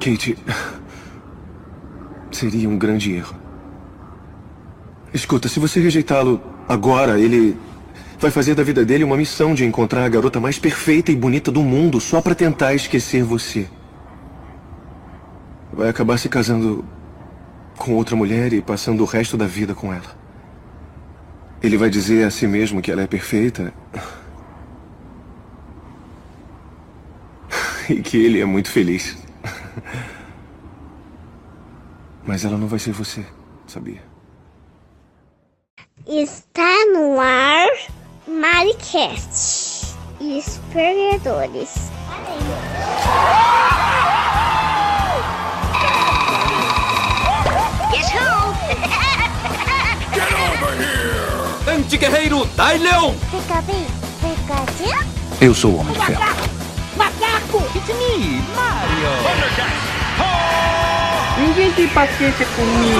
Kate. Seria um grande erro. Escuta, se você rejeitá-lo agora, ele vai fazer da vida dele uma missão de encontrar a garota mais perfeita e bonita do mundo só para tentar esquecer você. Vai acabar se casando com outra mulher e passando o resto da vida com ela. Ele vai dizer a si mesmo que ela é perfeita. E que ele é muito feliz. Mas ela não vai ser você, sabia? Está no ar Maricast e os perdedores. Anti-guerreiro Dai Leon! Fica bem, fica Eu sou o Homem de Ferro. Macaco! It's me, Mario! Ninguém tem paciência comigo.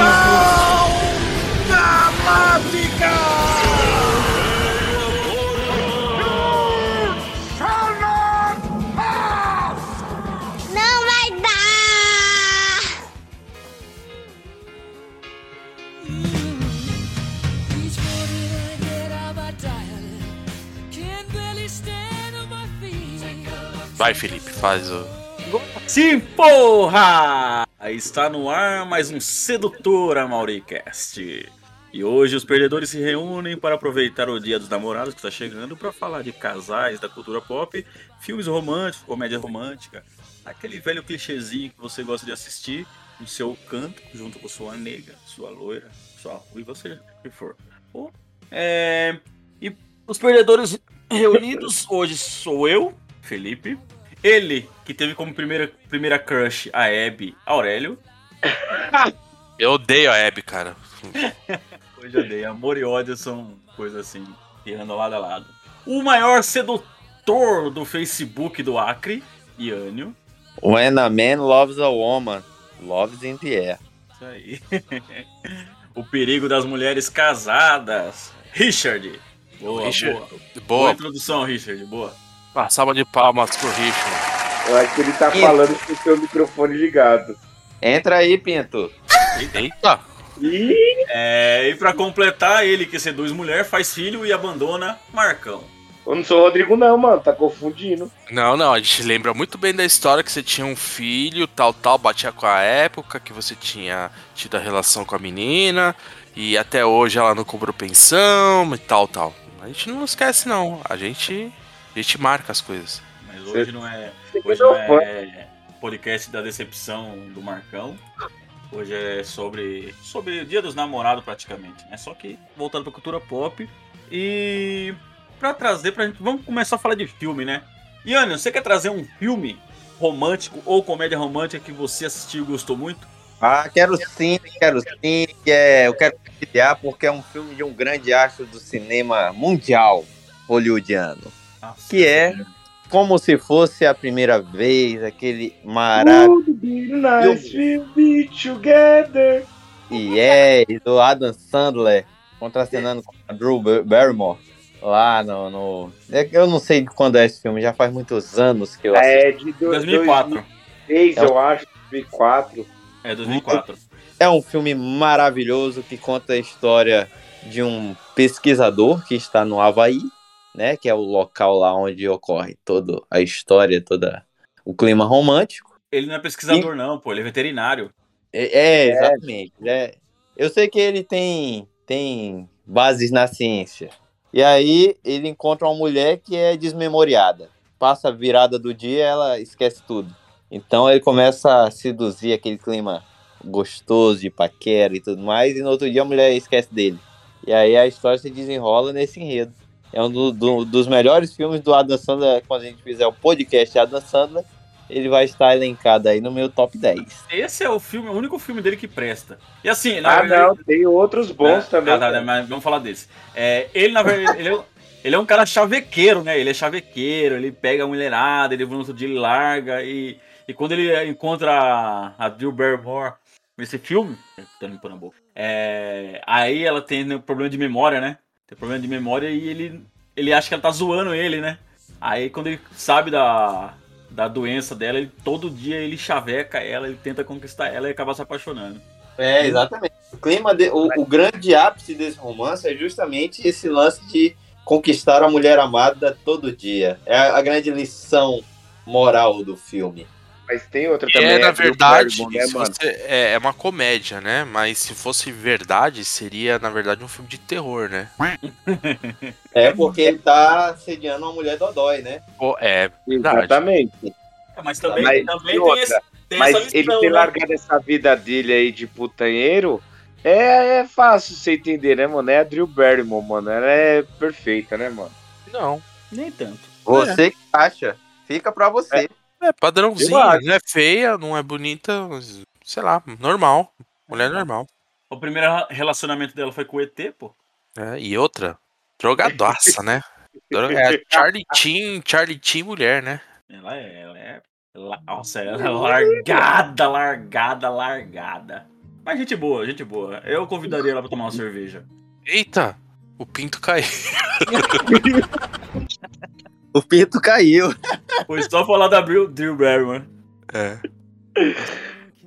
Não Vai, Felipe, faz o. Sim, porra! Está no ar mais um Sedutora Mauricast. E hoje os perdedores se reúnem para aproveitar o Dia dos Namorados que está chegando para falar de casais da cultura pop, filmes românticos, comédia romântica, aquele velho clichêzinho que você gosta de assistir no seu canto, junto com sua nega, sua loira, sua ruiva, seja o que for. É, E os perdedores reunidos hoje sou eu, Felipe, ele, que teve como primeira, primeira crush a Abby, Aurélio. Eu odeio a Abby, cara. Hoje eu odeio. Amor e ódio são coisas assim, que andam lado a lado. O maior sedutor do Facebook do Acre, Iânio. When a man loves a woman, loves in the air. Isso aí. o perigo das mulheres casadas, Richard. Boa, Richard, boa. Boa Boa. introdução, Richard. Boa. Ah, salva de palmas pro Richard. Eu acho que ele tá falando com o seu microfone ligado. Entra aí, Pinto. Eita! Ih, É, e pra completar, ele que seduz mulher, faz filho e abandona Marcão. eu não sou o Rodrigo não, mano. Tá confundindo. Não, não, a gente lembra muito bem da história que você tinha um filho, tal, tal, batia com a época que você tinha tido a relação com a menina, e até hoje ela não cobrou pensão e tal, tal. A gente não esquece, não. A gente, a gente marca as coisas. Mas hoje não é. Hoje não é podcast da decepção do Marcão. Hoje é sobre sobre o Dia dos Namorados praticamente, né? Só que voltando pra cultura pop e pra trazer pra gente, vamos começar a falar de filme, né? Iane, você quer trazer um filme romântico ou comédia romântica que você assistiu e gostou muito? Ah, quero sim, quero sim. Que é, eu quero compartilhar porque é um filme de um grande astro do cinema mundial hollywoodiano. Nossa, Que é? Como se fosse a primeira vez, aquele maravilhoso. Nice. E é, do Adam Sandler contracenando com a Drew Bar- Barrymore. Lá no, no- é Eu não sei de quando é esse filme, já faz muitos anos que eu assisti. É de do- 2004. 2006, eu acho. 2004. É 2004. É um filme maravilhoso que conta a história de um pesquisador que está no Havaí, né? Que é o local lá onde ocorre toda a história, toda o clima romântico. Ele não é pesquisador não, pô, ele é veterinário. É, é, exatamente. é. Eu sei que ele tem, tem bases na ciência. E aí ele encontra uma mulher que é desmemoriada. Passa a virada do dia, ela esquece tudo. Então ele começa a seduzir aquele clima gostoso de paquera e tudo mais, e no outro dia a mulher esquece dele. E aí a história se desenrola nesse enredo. É um do- do- dos melhores filmes do Adam Sandler. Quando a gente fizer o podcast Adam Sandler, ele vai estar elencado aí no meu top 10. Esse é o filme, o único filme dele que presta. E assim, na Ah, verdade, não. Tem outros bons É, também. tá, tá, cara. mas vamos falar desse. É, ele, na verdade, ele é, ele é um cara chavequeiro, né? Ele é chavequeiro, ele pega a mulherada, ele no outro dia ele larga. E, e quando ele encontra a, a Drew Barrymore nesse filme, tô limpando a boca, é, aí ela tem né, problema de memória, né? Tem problema de memória e ele, ele acha que ela tá zoando ele, né? Aí quando ele sabe da, da doença dela, ele, todo dia ele chaveca ela, ele tenta conquistar ela e acaba se apaixonando. É, exatamente. O clima, de, o, o grande ápice desse romance é justamente esse lance de conquistar a mulher amada todo dia. É a, a grande lição moral do filme. Mas tem outra É, também. na a Drew verdade, né, você- é, é uma comédia, né? Mas se fosse verdade, seria, na verdade, um filme de terror, né? É porque ele tá sediando uma mulher dodói, né? Pô, é verdade. Exatamente. É, Mas também, Mas, também tem, outra? esse, tem Mas essa ele ter né? largado essa vida dele aí de putanheiro é, é fácil você entender, né, mano? É a Drew Barrymore, mano. Ela é perfeita, né, mano? Não. Nem tanto. Você que acha. Fica pra você. É padrãozinho, não é feia, não é bonita, mas, sei lá, normal. Mulher normal. O primeiro relacionamento dela foi com o ET, pô. É, e outra, drogadaça, né? É Charlie Chin, Charlie Chin mulher, né? Ela é, ela é. Nossa, ela é largada, largada, largada. Mas gente boa, gente boa. Eu convidaria ela pra tomar uma cerveja. Eita, o pinto caiu. O pinto caiu. Foi só falar da Drew, Drew Barrymore. É.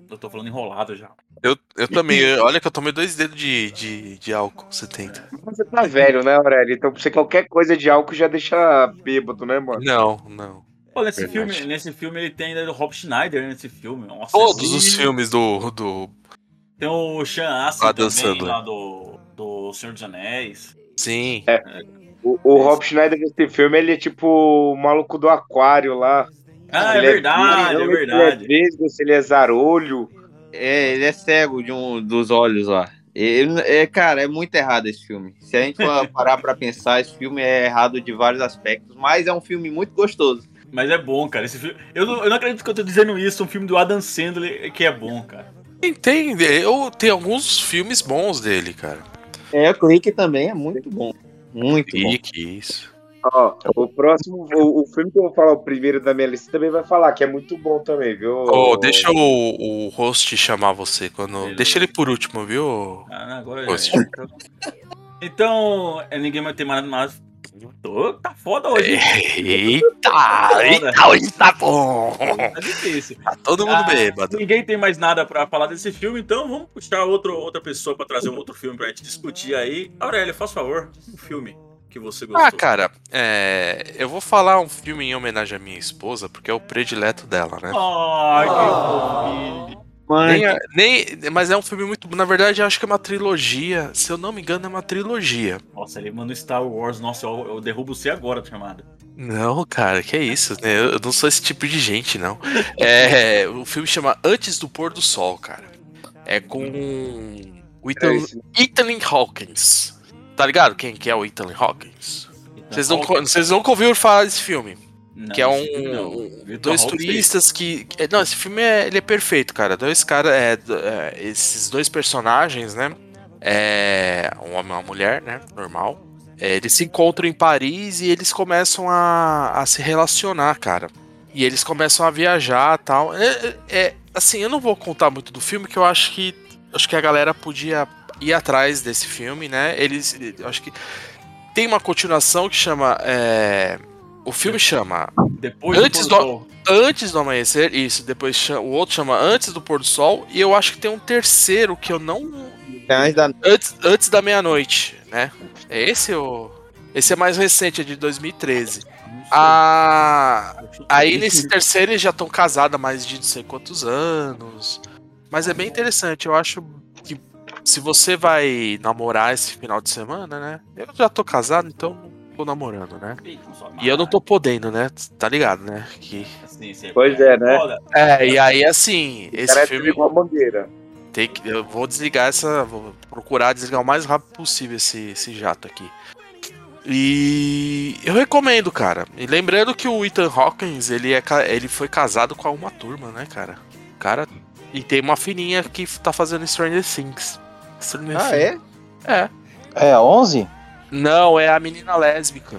Eu tô falando enrolado já. Eu, eu também, eu- olha que eu tomei dois dedos de, de, de álcool 70. Você tá velho, né, Aurélio? Então, pra você qualquer coisa de álcool já deixa bêbado, né, mano? Não, não. Pô, nesse Verdade. filme, nesse filme ele tem ainda o Rob Schneider nesse filme. Nossa, Todos os filmes do, do. Tem o Sean Astin Lá também, dançando. lá do, do Senhor dos Anéis. Sim. O, o Rob Schneider desse filme, ele é tipo o maluco do aquário lá. Ah, é Ele verdade, é virgem, verdade. Ele é vesgo, se ele é zarolho. É, ele é cego de um dos olhos lá. Ele, é, cara, é muito errado esse filme. Se a gente for parar pra pensar, esse filme é errado de vários aspectos, mas é um filme muito gostoso. Mas é bom, cara. Esse filme... eu, não, eu não acredito que eu tô dizendo isso. Um filme do Adam Sandler que é bom, cara. Entende? Eu tenho alguns filmes bons dele, cara. É, o Clique também é muito bom. Muito bom. E que isso. Ó, o próximo, o, o filme que eu vou falar, o primeiro da minha lista, também vai falar, que é muito bom também, viu? Ô, deixa o, o host chamar você quando. Beleza. Deixa ele por último, viu? Ah, agora Host. já. Então, é, ninguém vai ter mais. mais... Tô, tá foda hoje. hein? Eita! Eita, hoje tá bom! Tá difícil. Tá todo mundo Ah, bêbado. Ninguém tem mais nada pra falar desse filme, então vamos puxar outro, outra pessoa pra trazer um outro filme pra gente discutir aí. Aurélio, faz favor, um filme que você gostou. Ah, cara, é, eu vou falar um filme em homenagem à minha esposa, porque é o predileto dela, né? Ai, que fofinho. Nem, a- nem, mas é um filme muito. Na verdade, eu acho que é uma trilogia. Se eu não me engano, é uma trilogia. Nossa, ele manda Star Wars. Nossa, eu, eu derrubo você agora, da chamada. Não, cara, que é isso, né? Eu eu não sou esse tipo de gente, não. É, o filme chama Antes do Pôr do Sol, cara. É com o É Ethan, esse. Ethan Hawkins. Tá ligado quem que é o Ethan Hawkins? Vocês não, vocês nunca ouviram falar desse filme? Não, que é um, um- dois turistas que é, não esse filme é, ele é perfeito cara. Dois caras é, é, esses dois personagens né? É um homem e uma mulher né? Normal. É, eles se encontram em Paris e eles começam a, a se relacionar cara. E eles começam a viajar tal. É, é- é, assim eu não vou contar muito do filme que eu acho que acho que a galera podia ir atrás desse filme né? Eles eu acho que tem uma continuação que chama é, o filme chama Depois Antes do do-. Antes do amanhecer, isso. Depois cha- o outro chama Antes do pôr do sol. E eu acho que tem um terceiro que eu não. Antes da- Antes, antes da meia-noite, né? É esse o. Esse é mais recente, é de 2013. Ah, aí nesse terceiro eles já estão casados há mais de não sei quantos anos. Mas é bem interessante. Eu acho que se você vai namorar esse final de semana, né? Eu já tô casado, então não tô namorando, né? E eu não tô podendo, né? Tá ligado, né? Que... Assim, sim, Pois é, né? foda. É, e aí assim, esse Cara, é filme igual a mangueira. tem que. Eu vou desligar essa. Vou procurar desligar o mais rápido possível esse, esse jato aqui. E eu recomendo, cara. E lembrando que o Ethan Hawkins, ele, é, ele foi casado com a uma turma, né, cara? O cara. E tem uma fininha que tá fazendo Stranger Things. Stranger Ah, Things. é? É. É 11? Não, é a menina lésbica.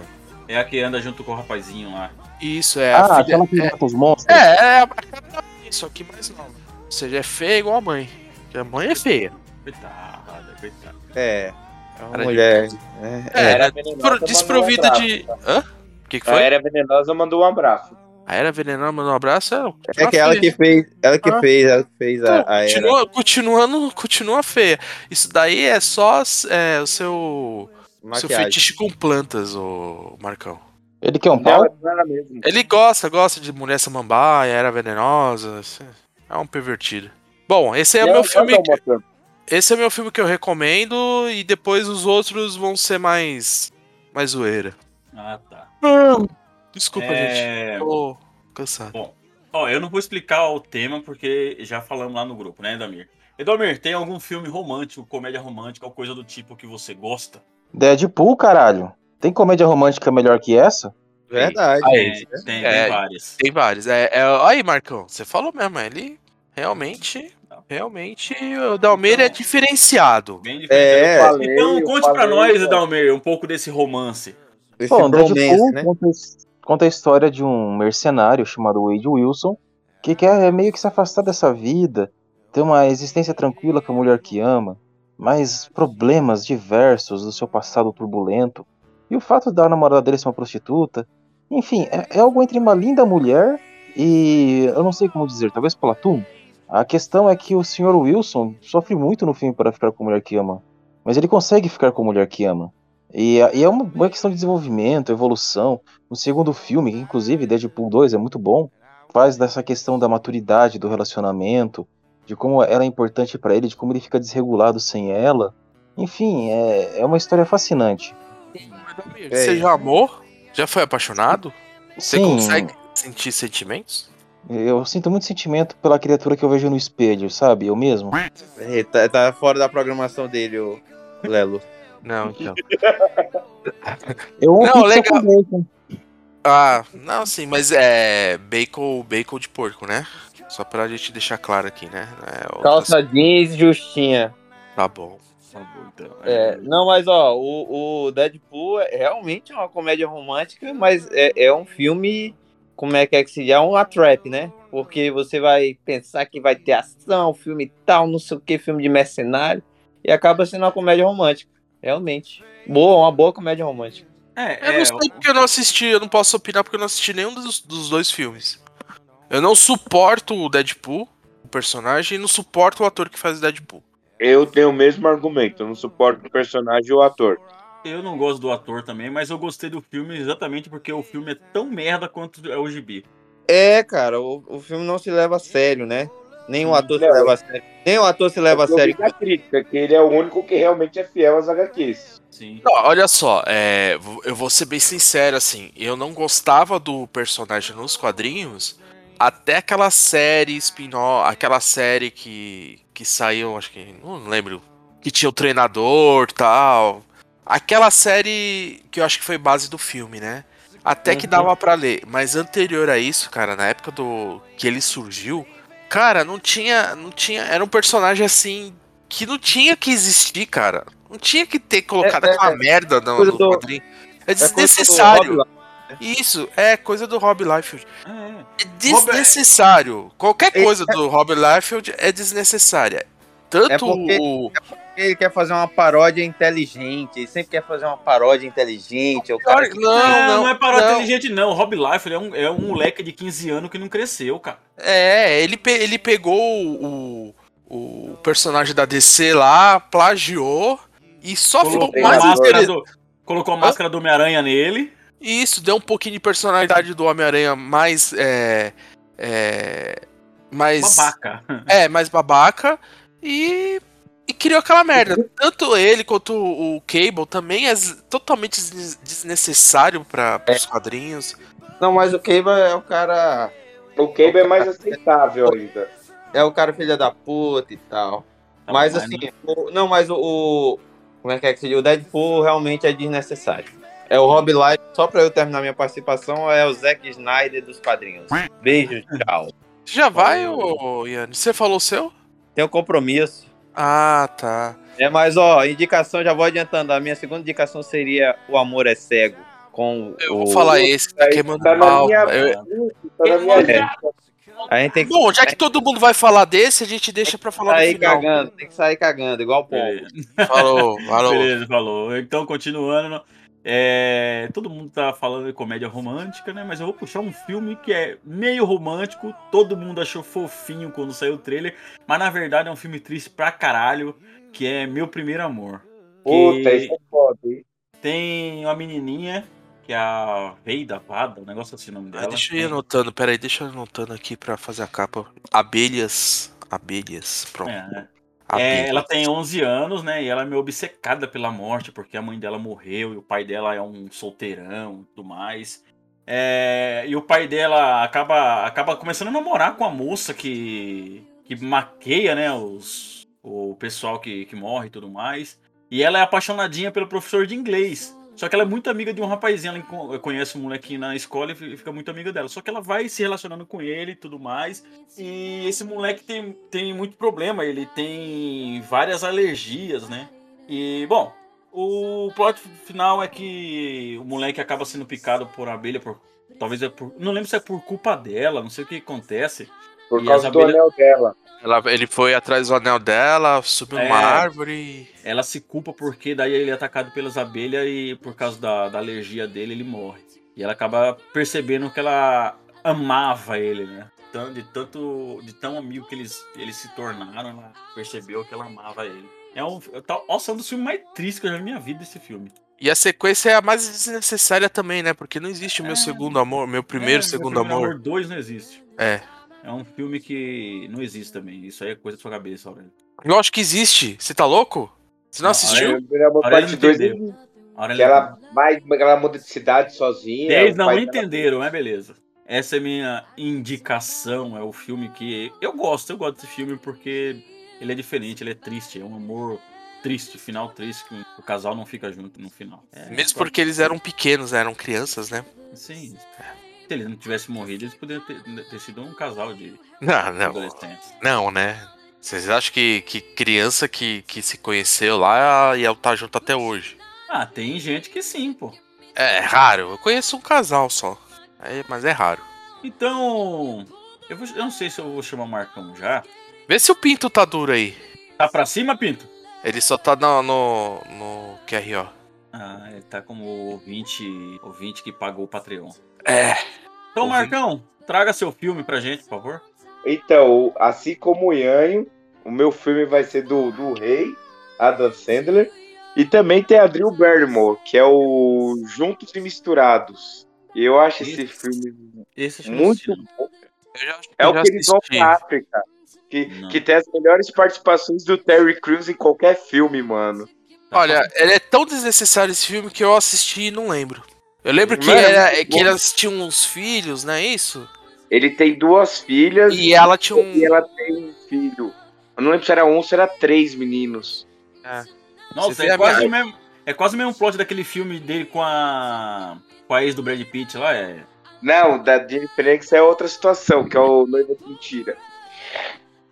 É a que anda junto com o rapazinho lá. Isso, é a Ah, filha. aquela que mata os monstros? É, é a cara da mãe, só que mais nova. Ou seja, é feia igual a mãe. Porque a mãe é feia. Coitada, coitada. É. É uma mulher. É, É, é venenosa, despro- mandou um desprovida abraço, de. tá? Hã? O que, que A foi? Era Venenosa mandou um abraço. A Era Venenosa mandou um abraço. É continua que ela que fez, ela que Ah. fez, ela que fez a, a era. continua, continuando, continua feia. Isso daí é só é, o seu, seu Maquiagem. fetiche com plantas, ô Marcão. Ele quer um pau? mesmo. Ele gosta, gosta de mulher samambaia, era venenosa. assim, É um pervertido. Bom, esse é o meu filme. planta. Esse é o meu filme que eu recomendo e depois os outros vão ser mais mais zoeira. Ah, tá. Desculpa, É, gente. Tô cansado. Ó, eu não vou explicar o tema porque já falamos lá no grupo, né, Edamir? Edamir, tem algum filme romântico, comédia romântica ou coisa do tipo que você gosta? Deadpool, caralho. Tem comédia romântica melhor que essa? Verdade. Tem, tem, É. tem várias. Tem vários. É, é, aí, Marcão, você falou mesmo, ele realmente, realmente, o Dalmeir é diferenciado. Bem diferente. É, falei, Então conte pra falei, nós, cara. Edalmir, um pouco desse romance. Esse Bom, Deadpool né? conta, conta a história de um mercenário chamado Wade Wilson, que quer meio que se afastar dessa vida, ter uma existência tranquila com a mulher que ama, mas problemas diversos do seu passado turbulento, e o fato da namorada dele ser uma prostituta, enfim, é, é algo entre uma linda mulher e eu não sei como dizer, talvez Platum. A questão é que o Sr. Wilson sofre muito no filme para ficar com a mulher que ama, mas ele consegue ficar com a mulher que ama. E, e é uma, uma questão de desenvolvimento, evolução. No segundo filme, que inclusive Deadpool 2 é muito bom, faz dessa questão da maturidade do relacionamento, de como ela é importante pra ele, de como ele fica desregulado sem ela. Enfim, é, é uma história fascinante. É Você já amou? Já foi apaixonado? Você Sim, consegue sentir sentimentos? Eu sinto muito sentimento pela criatura que eu vejo no espelho, sabe? Eu mesmo. É, tá, tá fora da programação dele, o Lelo. Não, então. Eu amo Não, legal. com bacon. Ah, não, sim, mas é bacon, bacon de porco, né? Só pra gente deixar claro aqui, né? É Calça jeans justinha. Tá bom. Então, É, não, mas ó, o, o Deadpool é realmente uma comédia romântica, mas é, é um filme, como é que é que se diz? É uma trap, né? Porque você vai pensar que vai ter ação, filme tal, não sei o que, filme de mercenário, e acaba sendo uma comédia romântica, realmente. Boa, uma boa comédia romântica. É, Eu é, não sei porque eu não assisti, eu não posso opinar porque eu não assisti nenhum dos, dos dois filmes. Eu não suporto o Deadpool, o personagem, e não suporto o ator que faz o Deadpool. Eu tenho o mesmo argumento, eu não suporto o personagem ou o ator. eu não gosto do ator também, mas eu gostei do filme exatamente porque o filme é tão merda quanto é o gibi. É, cara, o, o filme não se leva a sério, né? Nem o ator se não. leva a sério. Nem o ator se leva a sério. na crítica, que ele é o único que realmente é fiel às HQs. Sim. Não, olha só, é, eu vou ser bem sincero, assim, eu não gostava do personagem nos quadrinhos até aquela série spin-off, aquela série que, que saiu, acho que, não lembro, que tinha o treinador tal. Aquela série que eu acho que foi base do filme, né? Até que Uhum. dava pra ler, mas anterior a isso, cara, na época do que ele surgiu, cara, não tinha, não tinha, era um personagem assim que não tinha que existir, cara. Não tinha que ter colocado É, é, aquela merda no, no do- quadrinho. É É desnecessário. Rob Isso, é coisa do Rob Liefeld. É, é. É desnecessário. Qualquer coisa do Rob Liefeld é desnecessária. Tanto É porque- o. Ele quer fazer uma paródia inteligente, ele sempre quer fazer uma paródia inteligente. O cara Não, Não, não, não, é paródia não. inteligente, não. O Rob Liefeld é um, é um moleque de 15 anos que não cresceu, cara. É, ele, pe- ele pegou o, o personagem da DC lá, plagiou e só ficou Colocou a mais máscara interessante. do, colocou a máscara do Homem-Aranha nele. Isso, deu um pouquinho de personalidade do Homem-Aranha mais. É, é, mais. Babaca. É, mais babaca. E. E criou aquela merda. Tanto ele quanto o, Cable também é totalmente des- desnecessário para os quadrinhos. Não, mas o Cable é o cara. O Cable é mais aceitável ainda. É o cara filha da puta e tal. Tá mas assim, o- não, mas o, o- Como é que é que se diz? O Deadpool realmente é desnecessário. É o Rob Light, só pra eu terminar minha participação, é o Zack Snyder dos quadrinhos. Beijo, tchau. Já vai, ô, Yanni? Você falou o seu? Tenho compromisso. Ah, tá. É, mas ó, indicação, já vou adiantando. A minha segunda indicação seria O Amor é Cego. Com Eu o... vou falar esse, tá queimando Tá mal. minha, Eu- tá na minha É. A gente tem que Bom, já que todo mundo vai falar desse, a gente deixa pra falar no sair final. cagando, tem que sair cagando, igual o. Beleza. Falou, falou. Beleza, falou. Então, continuando. É, todo mundo tá falando de comédia romântica, né? Mas eu vou puxar um filme que é meio romântico. Todo mundo achou fofinho quando saiu o trailer. Mas na verdade é um filme triste pra caralho. Que é Meu Primeiro Amor. Puta, isso é foda, hein? tem uma menininha, que é a Veida Vada, um negócio assim o nome Ah, dela. deixa eu ir anotando, peraí, deixa eu ir anotando aqui pra fazer a capa. Abelhas. Abelhas, pronto. É, né? É, ela tem 11 anos, né? E ela é meio obcecada pela morte, porque a mãe dela morreu e o pai dela é um solteirão e tudo mais. É, e o pai dela acaba, acaba começando a namorar com a moça que, que maqueia, né? Os, o pessoal que, que morre e tudo mais. E ela é apaixonadinha pelo professor de inglês. Só que ela é muito amiga de um rapazinho. Ela conhece um molequinho na escola e fi- fica muito amiga dela. Só que ela vai se relacionando com ele e tudo mais. E esse moleque tem, tem muito problema, ele tem várias alergias, né? E, bom, o plot final é que o moleque acaba sendo picado por abelha, por, talvez é por. Não lembro se é por culpa dela, não sei o que acontece. Por E causa do anel dela. Ela- ele foi atrás do anel dela, subiu É. numa árvore. Ela se culpa porque daí ele é atacado pelas abelhas e por causa da, da alergia dele ele morre. E ela acaba percebendo que ela amava ele, né? De tanto, de tão amigo que eles, eles se tornaram, ela percebeu que ela amava ele. É um, nossa, é um dos filmes mais tristes que eu já vi na minha vida esse filme. E a sequência é a mais desnecessária também, né? Porque não existe o meu É. segundo amor, meu primeiro, É, segundo Meu Primeiro amor. 2 não existe. É. É um filme que não existe também. Isso aí é coisa da sua cabeça, Aurélio. Eu acho que existe. Você tá louco? Você não Não, assistiu? Aurélio- Aurélio parte não 2 entendeu. Aurélio que ela vai, ela muda de cidade sozinha. 10 o não dela- entenderam, mas beleza. Essa é a minha indicação, é o filme que eu gosto, eu gosto desse filme porque ele é diferente, ele é triste, é um amor triste, final triste, que o casal não fica junto no final. É, Mesmo porque eles eram pequenos, né? eram crianças, né? Sim. Se eles não tivessem morrido, eles poderiam ter, ter sido um casal de Não, não. adolescentes. Não, né? Vocês acham que, que criança que, que se conheceu lá ia estar junto até hoje? Ah, tem gente que sim, pô. É, raro. Eu conheço um casal só. É, mas é raro. Então, eu, vou- eu não sei se eu vou chamar o Marcão já. Vê se o Pinto tá duro aí. Tá pra cima, Pinto? Ele só tá no, no, no QRO. Ah, ele tá como ouvinte, ouvinte que pagou o Patreon. É. Então. Marcão, traga seu filme pra gente, por favor. Então, assim como o Yanho, o meu filme vai ser do, do Rei, Adam Sandler. E também tem a Drew Barrymore, que é o Juntos e Misturados. E eu acho esse Esse- filme Esse muito bom. Eu já, É o que eles vão pra África. Que, Não. que tem as melhores participações do Terry Crews em qualquer filme, mano. Tá Olha, ele é tão desnecessário esse filme que eu assisti e não lembro. Eu lembro que, Mano, era, muito que elas tinham uns filhos, não é isso? Ele tem duas filhas E ela tinha um. e ela tem um filho. Eu não lembro se era um ou se era três meninos. Nossa, Você vê é quase, minha- o mesmo, é quase o mesmo plot daquele filme dele com a. com a ex do Brad Pitt lá. É. Não, da Jennifer Aniston é outra situação, que é o Noiva de Mentira.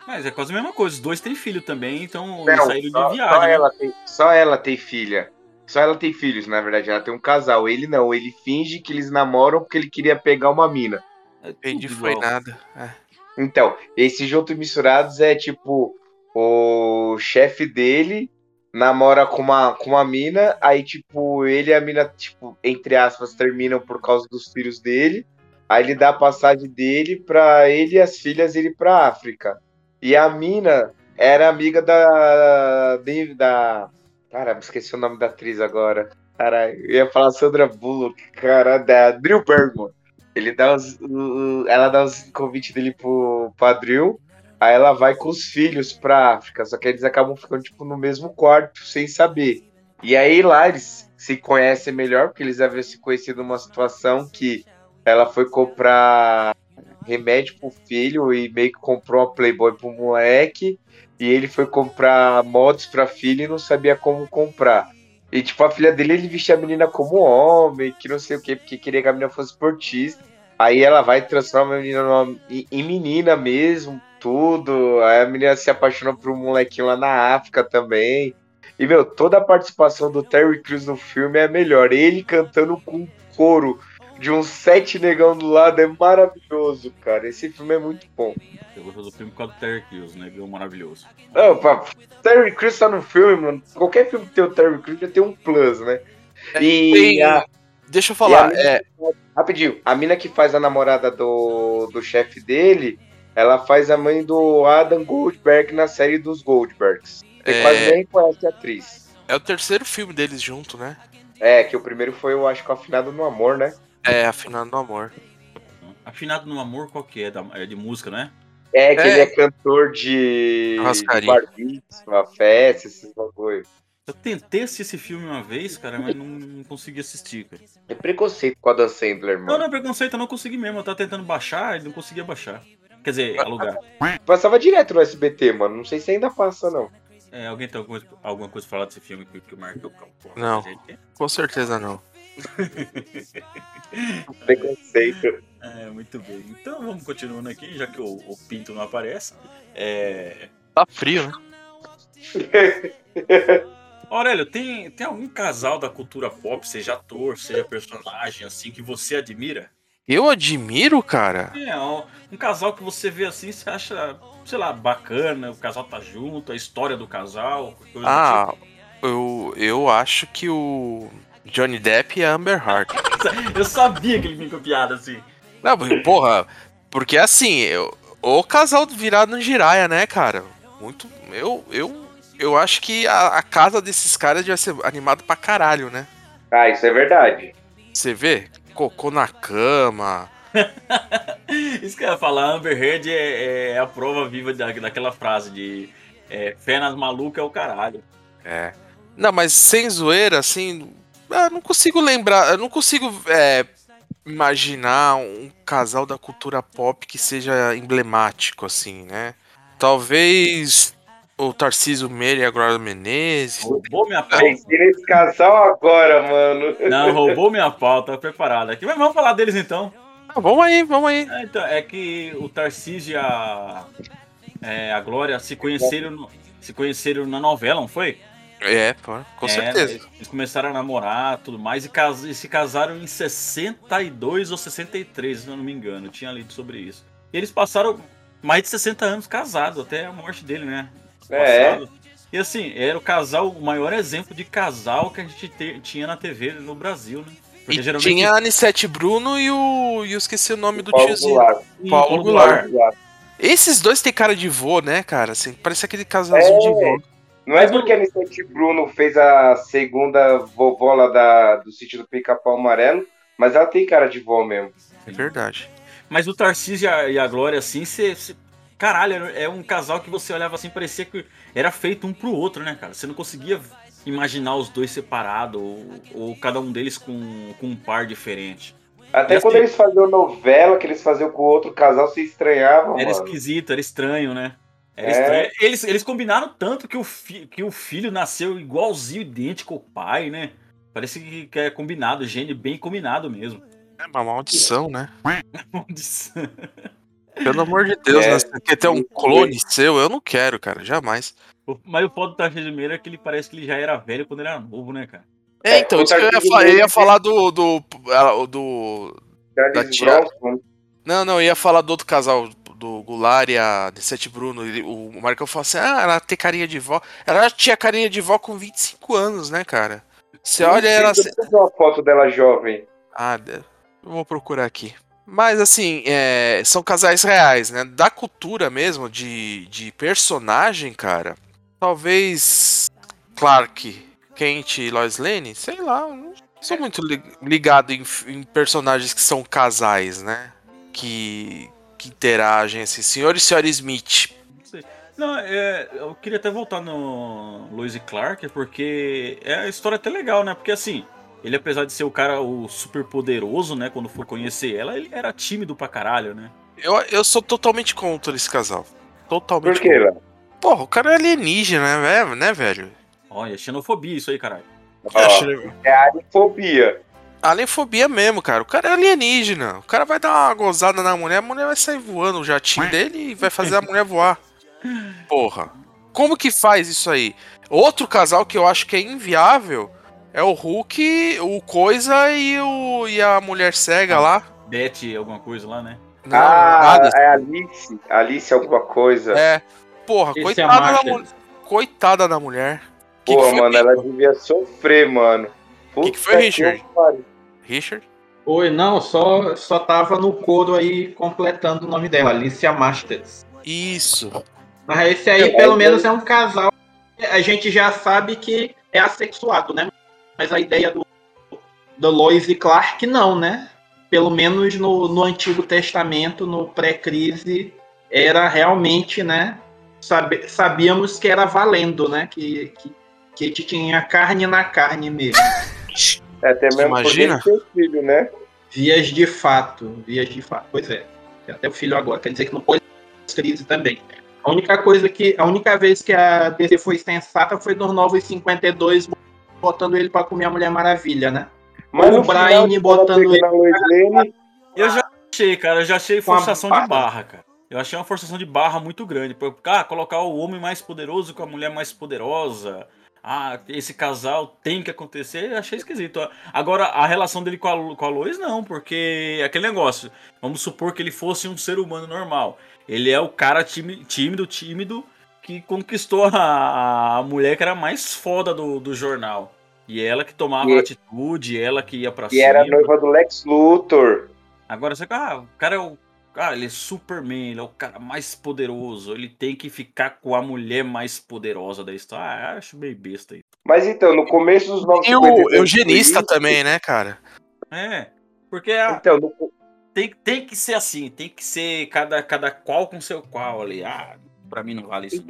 Mas é quase a mesma coisa. Os dois têm filho também, então Não, eles saíram só, de só viagem. né? ela tem, só ela tem filha. Só ela tem filhos, na verdade. Ela tem um casal. Ele não. Ele finge que eles namoram porque ele queria pegar uma mina. É Entendi, foi nada. É. Então, esse junto e misturados é tipo o chefe dele namora com uma, com uma mina, aí tipo, ele e a mina, tipo, entre aspas, terminam por causa dos filhos dele. Aí ele dá a passagem dele pra ele e as filhas irem pra África. E a mina era amiga da. da. Cara, esqueci o nome da atriz agora. Cara, eu ia falar Sandra Bullock, cara, da Drew Barrymore. Ele dá os, ela dá os convites dele pro Padril, aí ela vai com os filhos pra África, só que eles acabam ficando tipo no mesmo quarto, sem saber. E aí lá eles se conhecem melhor, porque eles haviam se conhecido numa situação que ela foi comprar remédio pro filho e meio que comprou uma Playboy pro moleque, e ele foi comprar motos pra filha e não sabia como comprar. E, tipo, a filha dele, ele vestia a menina como homem, que não sei o quê, porque queria que a menina fosse esportista. Aí ela vai e transforma a menina numa- em, menina mesmo, tudo. Aí a menina se apaixona por um molequinho lá na África também. E, meu, toda a participação do Terry Crews no filme é melhor. Ele cantando com coro de uns sete negão do lado é maravilhoso, cara. Esse filme é muito bom. Eu gostou do filme por causa do Terry Crews, né? Viu? Maravilhoso. Não, pá, Terry Crews tá no filme, mano. Qualquer filme que tem o Terry Crews já tem um plus, né? E Tem- a- Deixa eu falar, E é, que Rapidinho, a mina que faz a namorada do, do chefe dele, ela faz a mãe do Adam Goldberg na série dos Goldbergs. Você É. quase nem conhece a atriz. é o terceiro filme deles junto, né? É, que o primeiro foi, eu acho que o Afinado no Amor, né? É, Afinado no Amor. Afinado no Amor, qual que é? Da- É de música, não é? É, que É. ele é cantor de, uma festa, esses bagulho. Eu tentei assistir esse filme uma vez, cara, mas não, não consegui assistir, cara. É preconceito com a Dan Sandler, Não, mano. não é preconceito, eu não consegui mesmo. Eu tava tentando baixar e não conseguia baixar. Quer dizer, alugar. Passava direto no SBT, mano. Não sei se ainda passa, não. É, alguém tem alguma coisa, alguma coisa pra falar desse filme que, que o Marco porra, Não. Com certeza não. Preconceito. É, muito bem. Então vamos continuando aqui, já que o, o Pinto não aparece. É... Tá frio, né? Aurélio, tem, tem algum casal da cultura pop, seja ator, seja personagem, assim, que você admira? Eu admiro, cara. É, um, um casal que você vê assim, você acha, sei lá, bacana, o casal tá junto, a história do casal, coisa do Ah, eu, eu acho que o Johnny Depp e a Amber Heard. Eu sabia que ele vinha com piada assim. Não, porra, porque assim, eu, o casal virado no Jiraya, né, cara? Muito. Eu, eu, eu acho que a, a casa desses caras devia ser animada pra caralho, né? Ah, isso é verdade. Você vê? Cocô na cama. Isso que eu ia falar, Amber Heard é, é a prova viva da, daquela frase de é, fé nas malucas é o caralho. É. Não, mas sem zoeira, assim. Eu não consigo lembrar. Eu não consigo é, imaginar um casal da cultura pop que seja emblemático, assim, né? Talvez o Tarcísio Meira e a Glória Menezes. Roubou minha pauta. Pensei nesse casal agora, mano. Não, roubou minha pauta, preparado aqui. Mas vamos falar deles então. Ah, vamos aí, vamos aí. É, então, é que o Tarcísio e a, é, a Glória se conheceram, se conheceram na novela, não foi? É, pô, com É, certeza. Eles começaram a namorar tudo mais e, cas- e se casaram em 62 ou 63, se eu não me engano. Eu tinha lido sobre isso. E eles passaram mais de 60 anos casados, até a morte dele, né? É. Passado. E assim, era o casal, o maior exemplo de casal que a gente te- tinha na TV no Brasil, né? E tinha a Anissete Bruno e o. E eu esqueci o nome do Paulo tiozinho. Goulart. Paulo Paulo Goulart. Goulart. Esses dois têm cara de vô, né, cara? Assim, parece aquele casalzinho de vô. Não é porque a Anicete Bruno fez a segunda vovó lá da, do sítio do Pica-Pau Amarelo, mas ela tem cara de vó mesmo. É verdade. Mas o Tarcísio e a, e a Glória, assim, você. Caralho, é um casal que você olhava assim, parecia que era feito um pro outro, né, cara? Você não conseguia imaginar os dois separados, ou, ou cada um deles com, com um par diferente. Até quando eles faziam novela que eles faziam com o outro casal, se estranhavam, Era mano. esquisito, era estranho, né? É. estranho. Eles, eles combinaram tanto que o, fi- que o filho nasceu igualzinho, idêntico ao pai, né? Parece que, é combinado, gene bem combinado mesmo. É uma maldição, né? Maldição. Pelo amor de Deus, É. né? Você quer ter um clone seu? Eu não quero, cara, jamais. Mas o foda do Tarcísio Meira é que ele parece que ele já era velho quando ele era novo, né, cara? É, É, então, o isso que eu ia, falar, eu ia falar do. do, ah, do da Charles tia- não, não, eu ia falar do outro casal, do Goulart e a Sete Bruno. Ele- o Marcão falou assim: ah, ela tem carinha de vó. Ela tinha carinha de vó com 25 anos, né, cara? Você olha ela. Eu uma foto dela jovem. Ah, vou procurar aqui. Mas assim, é, são casais reais, né? Da cultura mesmo, de, de personagem, cara. Talvez Clark, Kent e Lois Lane, sei lá. Não sou muito li- ligado em, em personagens que são casais, né? Que, que interagem, assim. Senhor e Senhora Smith. Não, é, eu queria até voltar no Lois e Clark, porque é a história até legal, né? Porque assim, ele apesar de ser o cara o super poderoso, né? Quando for conhecer ela, ele era tímido pra caralho, né? Eu, eu sou totalmente contra esse casal. Totalmente Por quê, contra. Porra, o cara é alienígena, né, né velho? Olha, xenofobia isso aí, caralho. Ó, é arifobia. Alienfobia mesmo, cara. O cara é alienígena. O cara vai dar uma gozada na mulher, a mulher vai sair voando o jatinho dele e vai fazer a mulher voar. Porra. Como que faz isso aí? Outro casal que eu acho que é inviável é o Hulk, o Coisa e, o, e a mulher cega lá. Beth, alguma coisa lá, né? Não, ah, nada. é Alice. Alice alguma coisa. É. Porra, Esse é coitada da macho. mulher. Coitada da mulher. Que Pô, que foi mano, que- ela devia sofrer, mano. O que, que foi, Richard? pariu. Richard? Oi, não, só, só tava no coro aí completando o nome dela, Alicia Masters. Isso. Mas esse aí, pelo menos, é um casal. que A gente já sabe que é assexuado, né? Mas a ideia do, do Lois e Clark, não, né? Pelo menos no, no Antigo Testamento, no pré-crise, era realmente, né? Sabe, sabíamos que era valendo, né? Que, que, que a gente tinha carne na carne mesmo. É, até mesmo Imagina? filho, né? Vias de fato, vias de fato. Pois é. Tem até o filho agora. Quer dizer que no pós-crise também. A única coisa que. A única vez que a DC foi sensata foi nos Novos 52, botando ele pra comer a Mulher Maravilha, né? Mas o Brian botando ele. Eu já achei, cara, eu já achei forçação de barra. barra, cara. Eu achei uma forçação de barra muito grande. Por- Ah, colocar o homem mais poderoso com a mulher mais poderosa. Ah, esse casal tem que acontecer. Achei esquisito. Agora, a relação dele com a, com a Lois, não, porque é aquele negócio. Vamos supor que ele fosse um ser humano normal. Ele é o cara tími- tímido, tímido, que conquistou a, a mulher que era mais foda do, do jornal. E ela que tomava E- atitude, ela que ia pra que cima. era noiva do Lex Luthor. Agora você, ah, o cara é o. Cara, ele é Superman, ele é o cara mais poderoso. Ele tem que ficar com a mulher mais poderosa da história. Ah, acho meio besta aí. Mas então, no começo dos E o 952 eugenista isso. também, né, cara? É. Porque a- Então, no, tem, tem que ser assim, tem que ser cada, cada qual com seu qual ali. Ah, pra mim não vale isso.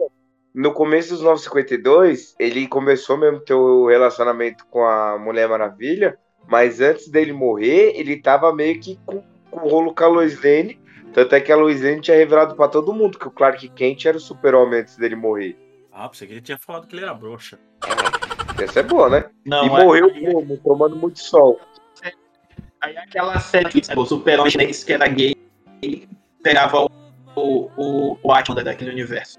no começo dos 952, ele começou mesmo ter o relacionamento com a Mulher Maravilha, mas antes dele morrer, ele tava meio que com, com o rolo com a Lois Lane, tanto é que a Lois Lane tinha revelado pra todo mundo que o Clark Kent era o super-homem antes dele morrer. Ah, pensei que ele tinha falado que ele era broxa. Essa é boa, né? Não, e é- morreu como? Tomando muito sol. Aí aquela série, o super-homem chinês que era gay, e pegava o, o, o, o Atman daquele universo.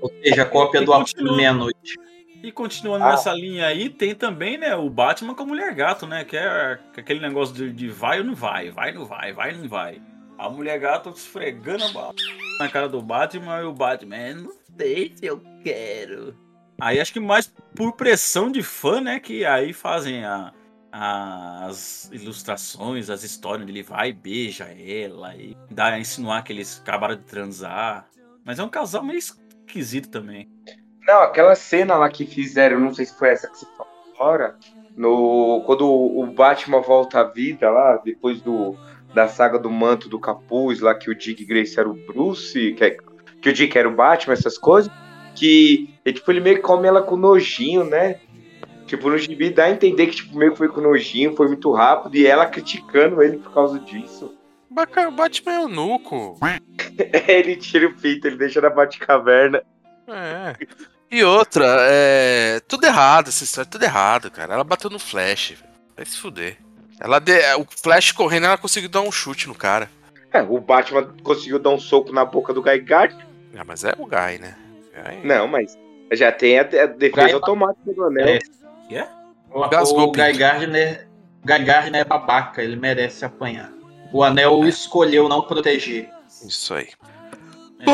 Ou seja, a cópia do Alto Meia-Noite. E continuando Ah. nessa linha aí, tem também, né, o Batman com a Mulher Gato, né? Que é aquele negócio de, de vai ou não vai, vai ou não vai, vai ou não vai. A Mulher Gato esfregando a bala na cara do Batman e o Batman, "É, não sei se eu quero. Aí acho que mais por pressão de fã, né, que aí fazem a- as ilustrações, as histórias onde ele vai e beija ela e dá a insinuar que eles acabaram de transar. Mas é um casal meio esquisito também. Não, aquela cena lá que fizeram, não sei se foi essa que você falou agora, no, quando o Batman volta à vida lá, depois do, da saga do manto do capuz, lá que o Dick Grayson era o Bruce, que, é- que o Dick era o Batman, essas coisas, que ele, tipo, ele meio que come ela com nojinho, né? Tipo, no gibi dá a entender que tipo, meio que foi com nojinho, foi muito rápido, e ela criticando ele por causa disso. Baca- Batman é o nuco. ele tira o pinto, ele deixa na Batcaverna. É. E outra, é. Tudo errado, essa história, tudo errado, cara. Ela bateu no Flash, velho. Vai se fuder. Ela de... O Flash correndo, ela conseguiu dar um chute no cara. É, o Batman conseguiu dar um soco na boca do Guy Gardner. Ah, mas é o Guy, né? Guy- Não, mas já tem a, defesa Guy- automática do anel. É. Que é? O, Gasgou o. Guy Gardner, Guy Gardner é babaca, ele merece apanhar. O Anel escolheu não proteger. Isso aí. É,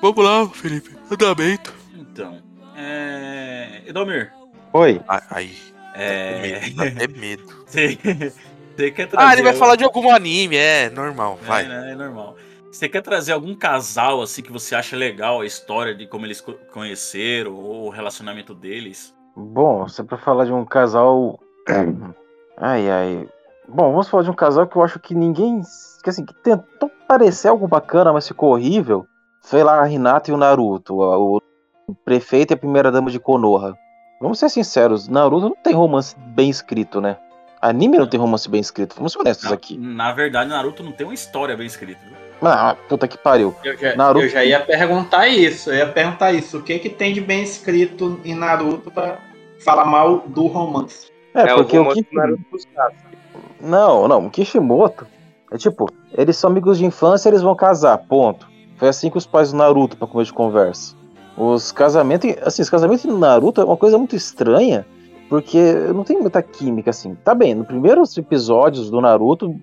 Vamos lá, Felipe. Andamento. então. É. Edomir. Oi. Aí. É. É medo. Você você quer trazer. Ah, ele vai algum- falar de algum anime, é normal, É, vai. né, é normal. Você quer trazer algum casal assim que você acha legal a história de como eles co- conheceram ou o relacionamento deles? Bom, se é pra falar de um casal. Ai, ai. Bom, vamos falar de um casal que eu acho que ninguém. Que assim, que tentou parecer algo bacana, mas ficou horrível. Foi lá a Hinata e o Naruto, o o prefeito e a primeira dama de Konoha. Vamos ser sinceros, Naruto não tem romance bem escrito, né? Anime não tem romance bem escrito, vamos ser honestos Na, aqui. na verdade, Naruto não tem uma história bem escrita. viu? Ah, puta que pariu. Eu já, Naruto- eu já ia perguntar isso, eu ia perguntar isso. O que que tem de bem escrito em Naruto pra falar mal do romance? É, É, porque o o Sasuke. Não, não, o Kishimoto é tipo, eles são amigos de infância, eles vão casar, ponto. Foi assim que os pais do Naruto pra comer de conversa. Os casamentos, assim, os casamentos do Naruto é uma coisa muito estranha, porque não tem muita química assim. Tá bem, nos primeiros episódios do Naruto,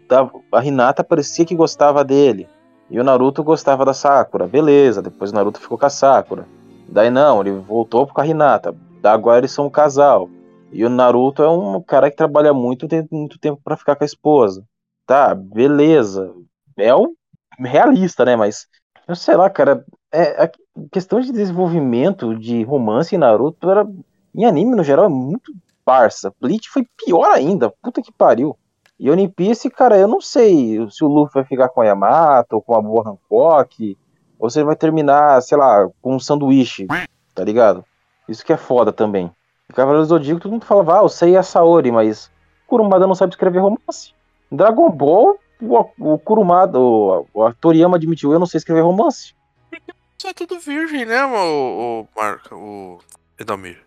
a Hinata parecia que gostava dele. E o Naruto gostava da Sakura, beleza. Depois o Naruto ficou com a Sakura. Daí não, ele voltou com a Hinata. Daí Agora eles são um casal. E o Naruto é um cara que trabalha muito, tem muito tempo pra ficar com a esposa. Tá, beleza. É um realista, né? Mas, sei lá, cara, é, a questão de desenvolvimento de romance em Naruto era. Em anime, no geral, é muito parça. Bleach foi pior ainda. Puta que pariu. E One Piece, cara, eu não sei se o Luffy vai ficar com a Yamato, ou com a boa Hancock, ou se ele vai terminar, sei lá, com um sanduíche, tá ligado? Isso que é foda também. O Cavaleiro do Zodíaco, todo mundo falava, ah, eu sei a Saori, mas Kurumada não sabe escrever romance. Dragon Ball, o, o Kurumada, o, o Toriyama admitiu, eu não sei escrever romance. Isso é tudo virgem, né, o, o Marco, o Edalmir?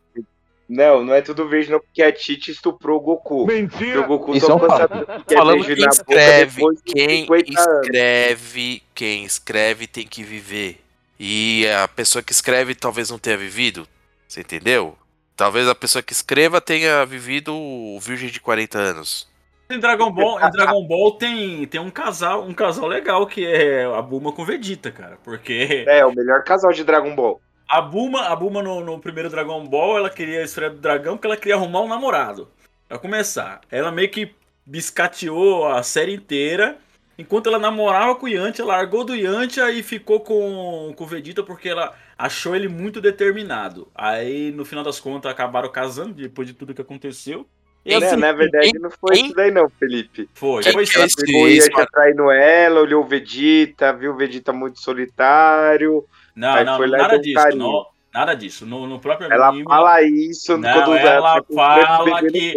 Não, não é tudo virgem, não, porque a Titi estuprou o Goku. Mentira! O Goku Isso só é um fato. que é Falando escreve, quem 50 anos. escreve, quem escreve tem que viver. E a pessoa que escreve talvez não tenha vivido. Você entendeu? Talvez a pessoa que escreva tenha vivido o virgem de 40 anos. Em Dragon Ball, em Dragon Ball tem, tem um casal, um casal legal que é a Bulma com Vegeta, cara. Porque É, o melhor casal de Dragon Ball. a Bulma, a Bulma no, no primeiro Dragon Ball, ela queria a esfera do dragão porque ela queria arrumar um namorado. Pra começar, ela meio que biscateou a série inteira. Enquanto ela namorava com o Yantia, ela largou do Yantia e ficou com, com o Vegeta porque ela achou ele muito determinado. Aí, no final das contas, acabaram casando depois de tudo que aconteceu. E Né, assim, na verdade, quem- não foi quem- isso daí não, Felipe. foi. Quem Foi esse- Pegou mano. traindo ela, olhou o Vegeta, viu o Vegeta muito solitário. Não, não, foi lá e nada um disso. Não, nada disso. No, no próprio Ela anime, fala isso Não, quando ela tá fala que-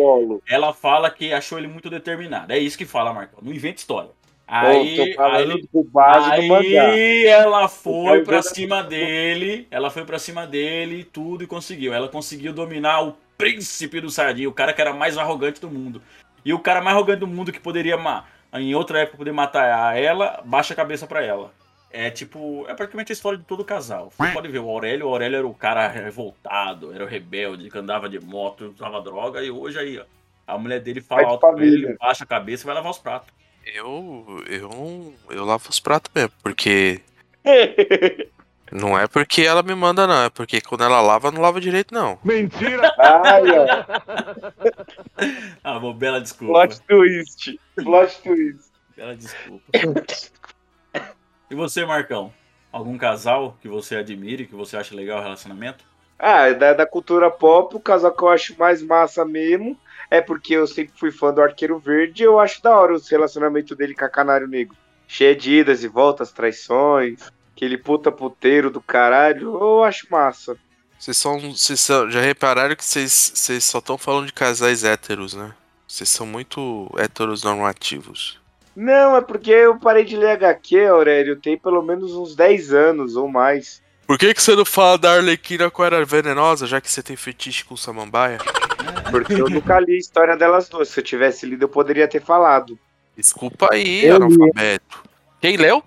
ela fala que achou ele muito determinado. É isso que fala, Marcão. Não inventa história. Aí, aí, aí ela foi pra cima dele, ela foi pra cima dele, tudo e conseguiu. Ela conseguiu dominar o príncipe do Sardinha, o cara que era mais arrogante do mundo. E o cara mais arrogante do mundo que poderia, em outra época, poder matar ela, baixa a cabeça pra ela. É tipo, é praticamente a história de todo casal. Você pode ver, o Aurélio, o Aurélio era o cara revoltado, era o rebelde, que andava de moto, usava droga, e hoje aí, ó, a mulher dele fala de alto com ele, ele baixa a cabeça e vai lavar os pratos. Eu, eu, eu lavo os pratos mesmo, porque não é porque ela me manda não, é porque quando ela lava, não lava direito não. Mentira! Ai, ó. Ah, bom, bela desculpa. Plot twist. Plot twist. Bela desculpa. e você, Marcão? Algum casal que você admire, que você acha legal o relacionamento? Ah, da, da cultura pop, o casal que eu acho mais massa mesmo é porque eu sempre fui fã do Arqueiro Verde e eu acho da hora o relacionamento dele com a Canário Negro. Cheio de idas e voltas, traições, aquele puta puteiro do caralho, eu acho massa. Vocês são, vocês são, já repararam que vocês, vocês só estão falando de casais héteros, né? Vocês são muito héteros normativos. Não, é porque eu parei de ler HQ, Aurélio, tem pelo menos uns 10 anos ou mais. Por que, que você não fala da Arlequina com a Era Venenosa, já que você tem fetiche com Samambaia? Porque eu nunca li a história delas duas. Se eu tivesse lido, eu poderia ter falado. Desculpa aí, Eu li. analfabeto. Quem leu?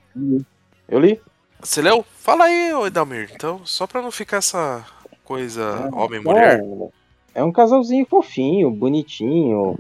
Eu li. Você leu? Fala aí, Edalmir. Então, só pra não ficar essa coisa homem-mulher. É um casalzinho fofinho, bonitinho.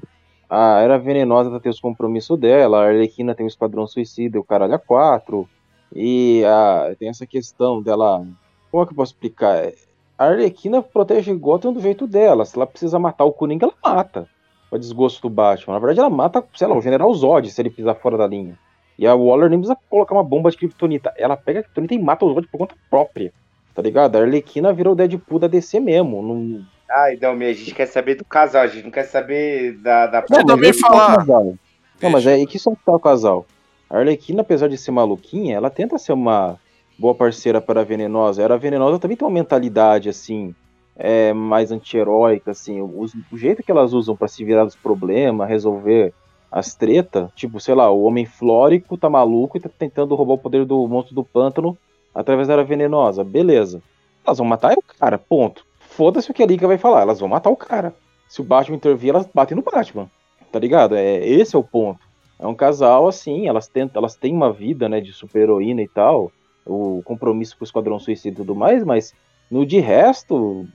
A Era Venenosa tem os compromissos dela, a Arlequina tem o Esquadrão Suicida e o Caralho a 4. E a, tem essa questão dela. Como é que eu posso explicar? A Arlequina protege Gotham do jeito dela. Se ela precisa matar o Coringa, ela mata. Pra desgosto do Batman. Na verdade, ela mata, sei lá, o General Zod se ele pisar fora da linha. E a Waller nem precisa colocar uma bomba de Kryptonita. Ela pega a Kryptonita e mata o Zod por conta própria. Tá ligado? A Arlequina virou o Deadpool da DC mesmo. Não, Ai, Dalmi, a gente quer saber do casal, a gente não quer saber da. da... Não, também falar. Não, mas é que só tá o casal. A Arlequina, apesar de ser maluquinha, ela tenta ser uma boa parceira para a Venenosa. Era a Venenosa também tem uma mentalidade assim, é, mais anti-heróica, assim. O, o jeito que elas usam para se virar dos problemas, resolver as tretas, tipo, sei lá, o Homem Flórico tá maluco e tá tentando roubar o poder do monstro do pântano através da Era Venenosa. Beleza. Elas vão matar o cara, ponto. Foda-se o que a Liga vai falar, elas vão matar o cara. Se o Batman intervir, elas batem no Batman. Tá ligado? É, esse é o ponto. É um casal, assim, elas, tentam, elas têm uma vida, né, de super-heroína e tal, o compromisso com o Esquadrão Suicida e tudo mais, mas no de resto,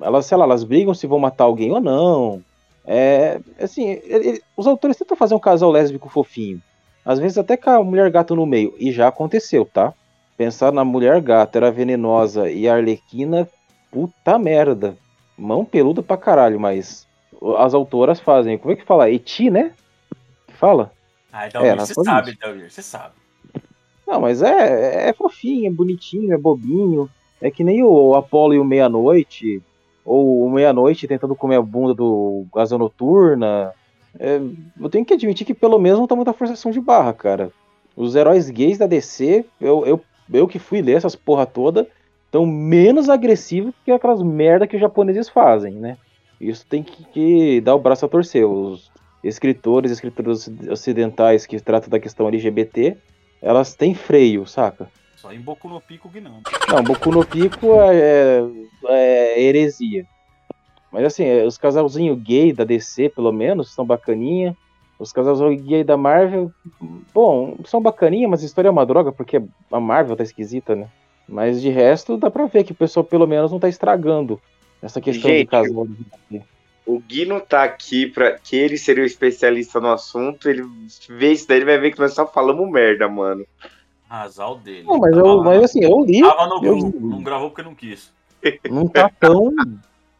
elas, sei lá, elas brigam se vão matar alguém ou não. É, assim, ele- os autores tentam fazer um casal lésbico fofinho. Às vezes até com a mulher gato no meio, e já aconteceu, tá? Pensar na mulher gata, era venenosa e a Arlequina, puta merda. Mão peluda pra caralho, mas as autoras fazem. Como é que fala? Eti, né? Fala? Ah, então É, você sabe, então, você sabe. Não, mas é, é fofinho, é bonitinho, é bobinho. É que nem o Apolo e o Meia-Noite. Ou Meia-Noite tentando comer a bunda do Asa Noturna. É, eu tenho que admitir que pelo menos não tá muita forçação de barra, cara. Os heróis gays da DC, eu, eu, eu que fui ler essas porra toda, estão menos agressivos que aquelas merda que os japoneses fazem, né? Isso tem que, que dar o braço a torcer. Os escritores e escritoras ocidentais que tratam da questão LGBT, elas têm freio, saca? Só em Boku no Pico que não. Não, Boku no Pico é, é heresia. Mas assim, é, os casalzinhos gay da DC, pelo menos, são bacaninha. Os casalzinhos gay da Marvel, bom, são bacaninha, mas a história é uma droga, porque a Marvel tá esquisita, né? Mas de resto, dá pra ver que o pessoal pelo menos não tá estragando essa questão Gente, de casal. O Gui não tá aqui pra que ele seria o especialista no assunto. Ele vê isso daí, ele vai ver que nós só falamos merda, mano. Razal dele. Não, mas, eu, mas assim, eu li. Tava no eu grupo, li. não gravou porque não quis. não tá tão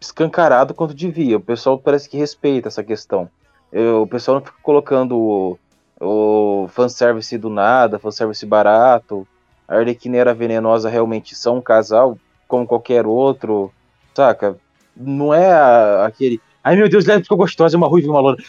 escancarado quanto devia. O pessoal parece que respeita essa questão. Eu- o pessoal não fica colocando o, o fanservice do nada, fanservice barato. A Arlequina era venenosa realmente são um casal, como qualquer outro, saca? Não é a- aquele. Ai meu Deus, ela ficou gostosa, é uma ruiva e uma loura.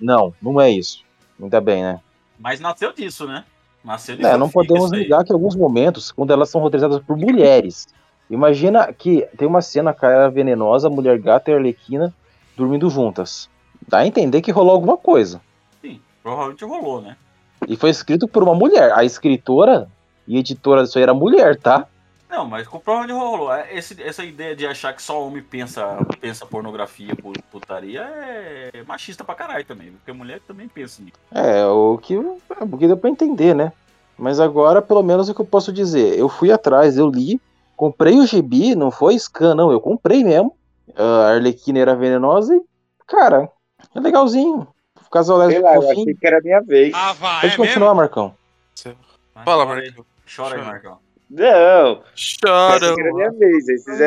Não, não é isso. Ainda bem, né? Mas nasceu disso, né? Nasceu de É, não podemos negar que em alguns momentos, quando elas são roteirizadas por mulheres, imagina que tem uma cena com a Era venenosa, mulher gata e Arlequina dormindo juntas. Dá a entender que rolou alguma coisa. Sim, provavelmente rolou, né? E foi escrito por uma mulher. A escritora e editora disso aí era mulher, tá? Não, mas com- provavelmente rolou. É, Esse, essa ideia de achar que só homem pensa, pensa pornografia, pu- putaria, é machista pra caralho também. Porque mulher também pensa nisso. É, o que, é, o que deu pra entender, né? Mas agora, pelo menos, o que eu posso dizer. Eu fui atrás, eu li, comprei o gibi, não foi scan, não, eu comprei mesmo. A Arlequina era venenosa e, cara, é legalzinho. O casal lésbico lá, eu fofinho. achei que era a minha vez. Pode continuar, Marcão. Mas Fala. Marcão. Chora aí. Marcão. Não, Chora.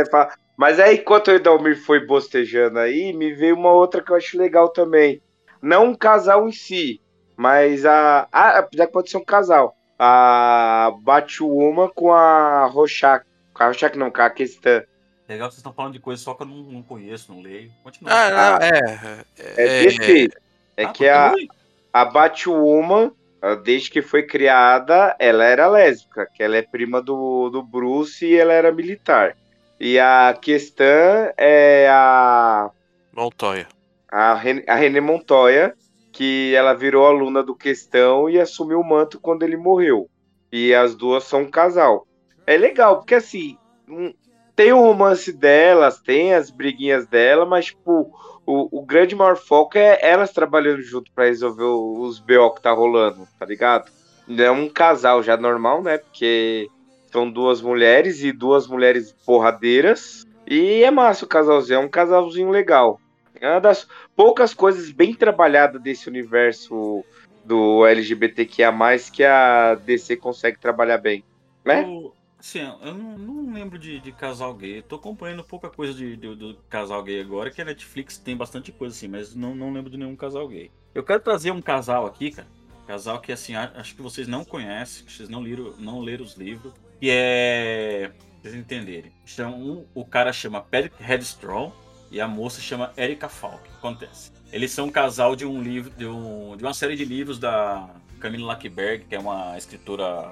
falar. Mas aí, enquanto o Edalmir foi bostejando aí, me veio uma outra que eu acho legal também. Não um casal em si, mas a. Ah, apesar que pode ser um casal. A Batwoman com a Rorschach. Com a Rorschach não, com a questão. Legal que vocês estão falando de coisas só que eu não, não conheço, não leio. Continua. Ah, não, é. É DC. É Ah, que a, a Batwoman, desde que foi criada, ela era lésbica, que ela é prima do, do Bruce e ela era militar. E a questão é a, Montoya. a, Ren- a René Montoya, que ela virou aluna do Questão e assumiu o manto quando ele morreu. E as duas são um casal. É legal, porque assim, tem o romance delas, tem as briguinhas dela, mas tipo, o, o grande maior foco é elas trabalhando junto pra resolver o- os BO que tá rolando, tá ligado? Não é um casal já normal, né? Porque são duas mulheres e duas mulheres porradeiras. E é massa o casalzinho, é um casalzinho legal. É uma das poucas coisas bem trabalhadas desse universo do LGBTQIA, que a DC consegue trabalhar bem. Né? Eu, assim, eu não, não lembro de, de casal gay. Eu tô acompanhando pouca coisa de, de- do casal gay agora, que a Netflix tem bastante coisa assim, mas não, não lembro de nenhum casal gay. Eu quero trazer um casal aqui, cara. Casal que, assim, acho que vocês não conhecem, que vocês não leram, não leram os livros. Que é. Vocês entenderem. Então, um- o cara chama Patrick Headstrong e a moça chama Erika Falk. Acontece? Eles são um casal de um livro, de, um- de uma série de livros da Camila Lackberg, que é uma escritora,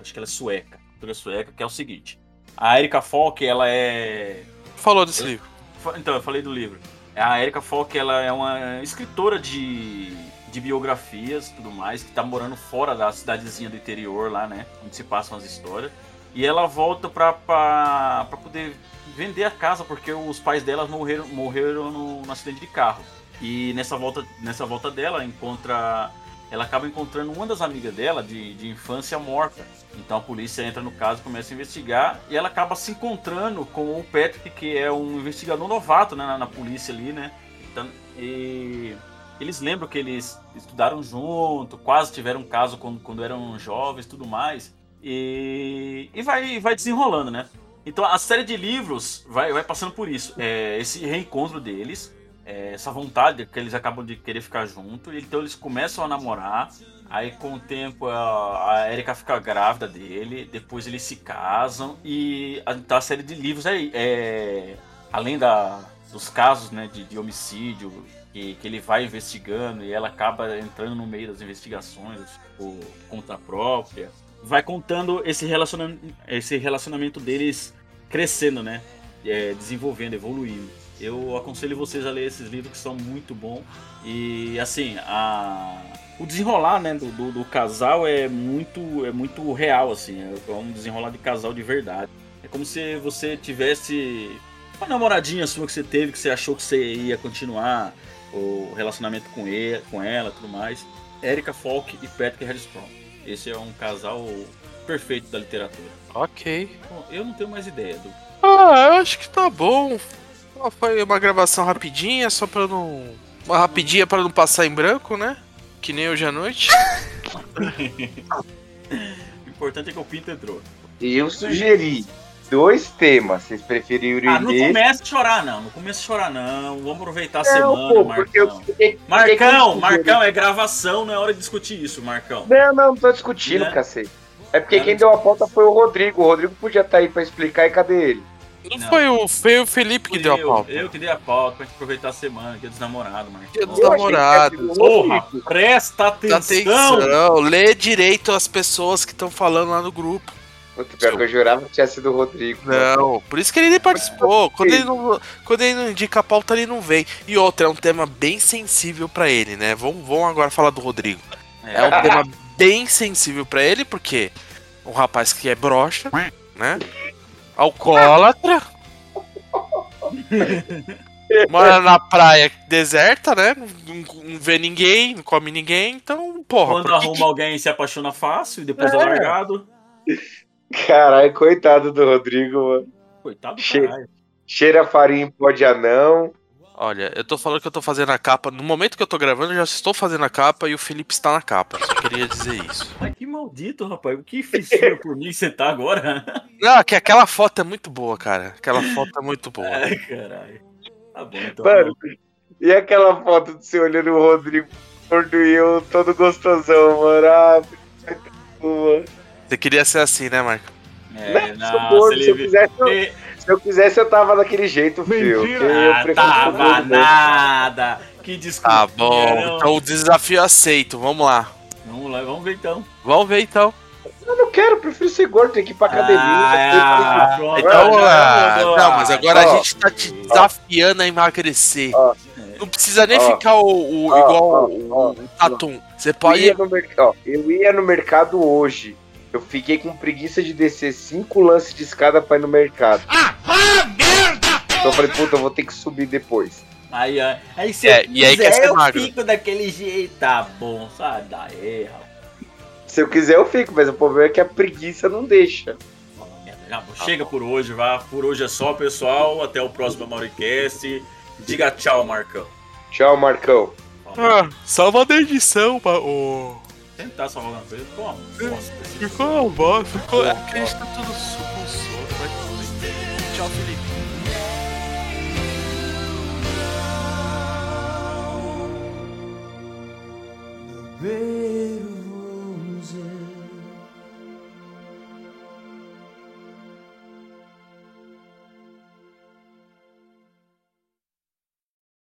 acho que ela é sueca, escritora sueca, que é o seguinte. A Erika Falk, ela é Falou desse livro. Fa- Então, eu falei do livro. A Erika Falk, ela é uma escritora de, de biografias e tudo mais, que tá morando fora da cidadezinha do interior lá, né? Onde se passam as histórias. E ela volta pra, pra, pra poder vender a casa, porque os pais dela morreram, morreram no, no acidente de carro. E nessa volta, nessa volta dela, encontra. Ela acaba encontrando uma das amigas dela de, de infância morta. Então a polícia entra no caso, começa a investigar e ela acaba se encontrando com o Patrick, que é um investigador novato né, na, na polícia ali, né? Então, e eles lembram que eles estudaram junto, quase tiveram um caso quando, quando eram jovens, tudo mais. E, e vai, vai desenrolando, né? Então a série de livros vai, vai passando por isso. É, esse reencontro deles. É, essa vontade que eles acabam de querer ficar junto, então eles começam a namorar. Aí com o tempo a, a Erika fica grávida dele, depois eles se casam e a, tá a série de livros aí, é, além da, dos casos né, de, de homicídio que, que ele vai investigando e ela acaba entrando no meio das investigações por conta própria, vai contando esse relacionamento, esse relacionamento deles crescendo, né, é, desenvolvendo, evoluindo. Eu aconselho vocês a ler esses livros que são muito bons e assim a o desenrolar né, do, do, do, casal é muito, é muito real, assim. É um desenrolar de casal de verdade. É como se você tivesse uma namoradinha sua que você teve, que você achou que você ia continuar o relacionamento com, ele, com ela tudo mais. Erika Falk e Patrick Harrisprong. Esse é um casal perfeito da literatura. Ok. Bom, eu não tenho mais ideia do. Ah, eu acho que tá bom. Foi uma gravação rapidinha, só pra não. Uma rapidinha para não passar em branco, né? Que nem hoje à noite. o importante é que o Pinto entrou. Eu sugeri dois temas. Vocês preferiram Ah, não comece a chorar, não. Não comece a chorar, não. Vamos aproveitar a Não, semana, pô, Marcão. eu Marcão, Marcão, é gravação, não é hora de discutir isso, Marcão. Não, não, não tô discutindo, Né? cacete. É porque quem deu a pauta foi o Rodrigo. O Rodrigo podia estar aí pra explicar e cadê ele? Não, foi o, foi o Felipe que deu a eu, pauta. Eu que dei a pauta pra gente aproveitar a semana, dia dos namorados, Marcão. Dia dos namorados. Porra, presta atenção. Atenção, lê direito as pessoas que estão falando lá no grupo. Puta, pior que eu jurava que tinha sido o Rodrigo. Não, por isso que ele nem participou. Quando ele, não, quando ele não indica a pauta, ele não vem. E outra, é um tema bem sensível pra ele, né? Vamos, vamos agora falar do Rodrigo. É, um tema bem sensível pra ele, porque um rapaz que é broxa, né? Alcoólatra. Mora na praia deserta, né? Não, vê ninguém, não come ninguém, então, porra. Quando por que arruma alguém se apaixona fácil e depois é, É. largado. Caralho, coitado do Rodrigo, mano. Coitado do Che-. Cheira farinha em pó de anão. Olha, eu tô falando que eu tô fazendo a capa. No momento que eu tô gravando, eu já estou fazendo a capa e o Felipe está na capa. Só queria dizer isso. Ai, que maldito, rapaz. O que fissura por mim você tá agora? Não, que aquela foto é muito boa, cara. Aquela foto é muito boa. Ai, caralho. Tá bom, então. Mano, e aquela foto de você olhando o Rodrigo gordo e eu todo gostosão, mano. Ah, boa. Você queria ser assim, né, Marco? É, Não, sou gordo, se eu quisesse, eu, se eu quisesse, eu tava daquele jeito, filho. eu Ah, tava nada. Que desculpa. Tá bom, então o desafio aceito. Vamos lá. Vamos lá, vamos ver então. Vamos ver então. Eu não quero, eu prefiro ser gordo, tem que ir pra academia. Ah, que- Então, Ah, não, mas agora ó, a gente tá te desafiando a emagrecer. Não precisa nem ficar o, o- igual o, o Tatum. Você Eu pode. ia, no merc- eu ia no mercado hoje. Eu fiquei com preguiça de descer cinco lances de escada pra ir no mercado. Então eu falei, puta, eu vou ter que subir depois. Aí, ó, aí se É, eu e aí quiser, ser eu magro. fico daquele jeito. Tá bom, sai daí, rapaz. Se eu quiser, eu fico, mas o problema é que a preguiça não deixa. Já, Chega por hoje, vá. Por hoje é só, pessoal. Até o próximo Mauricast. Diga tchau, Marcão. Tchau, Marcão. Ah, salva da edição, ô. Tentar salvar alguma coisa. Ficou uma bosta. Ficou uma bosta. Ficou. É porque a gente tá tudo su- com sono. Vai comer. Tchau, Felipe.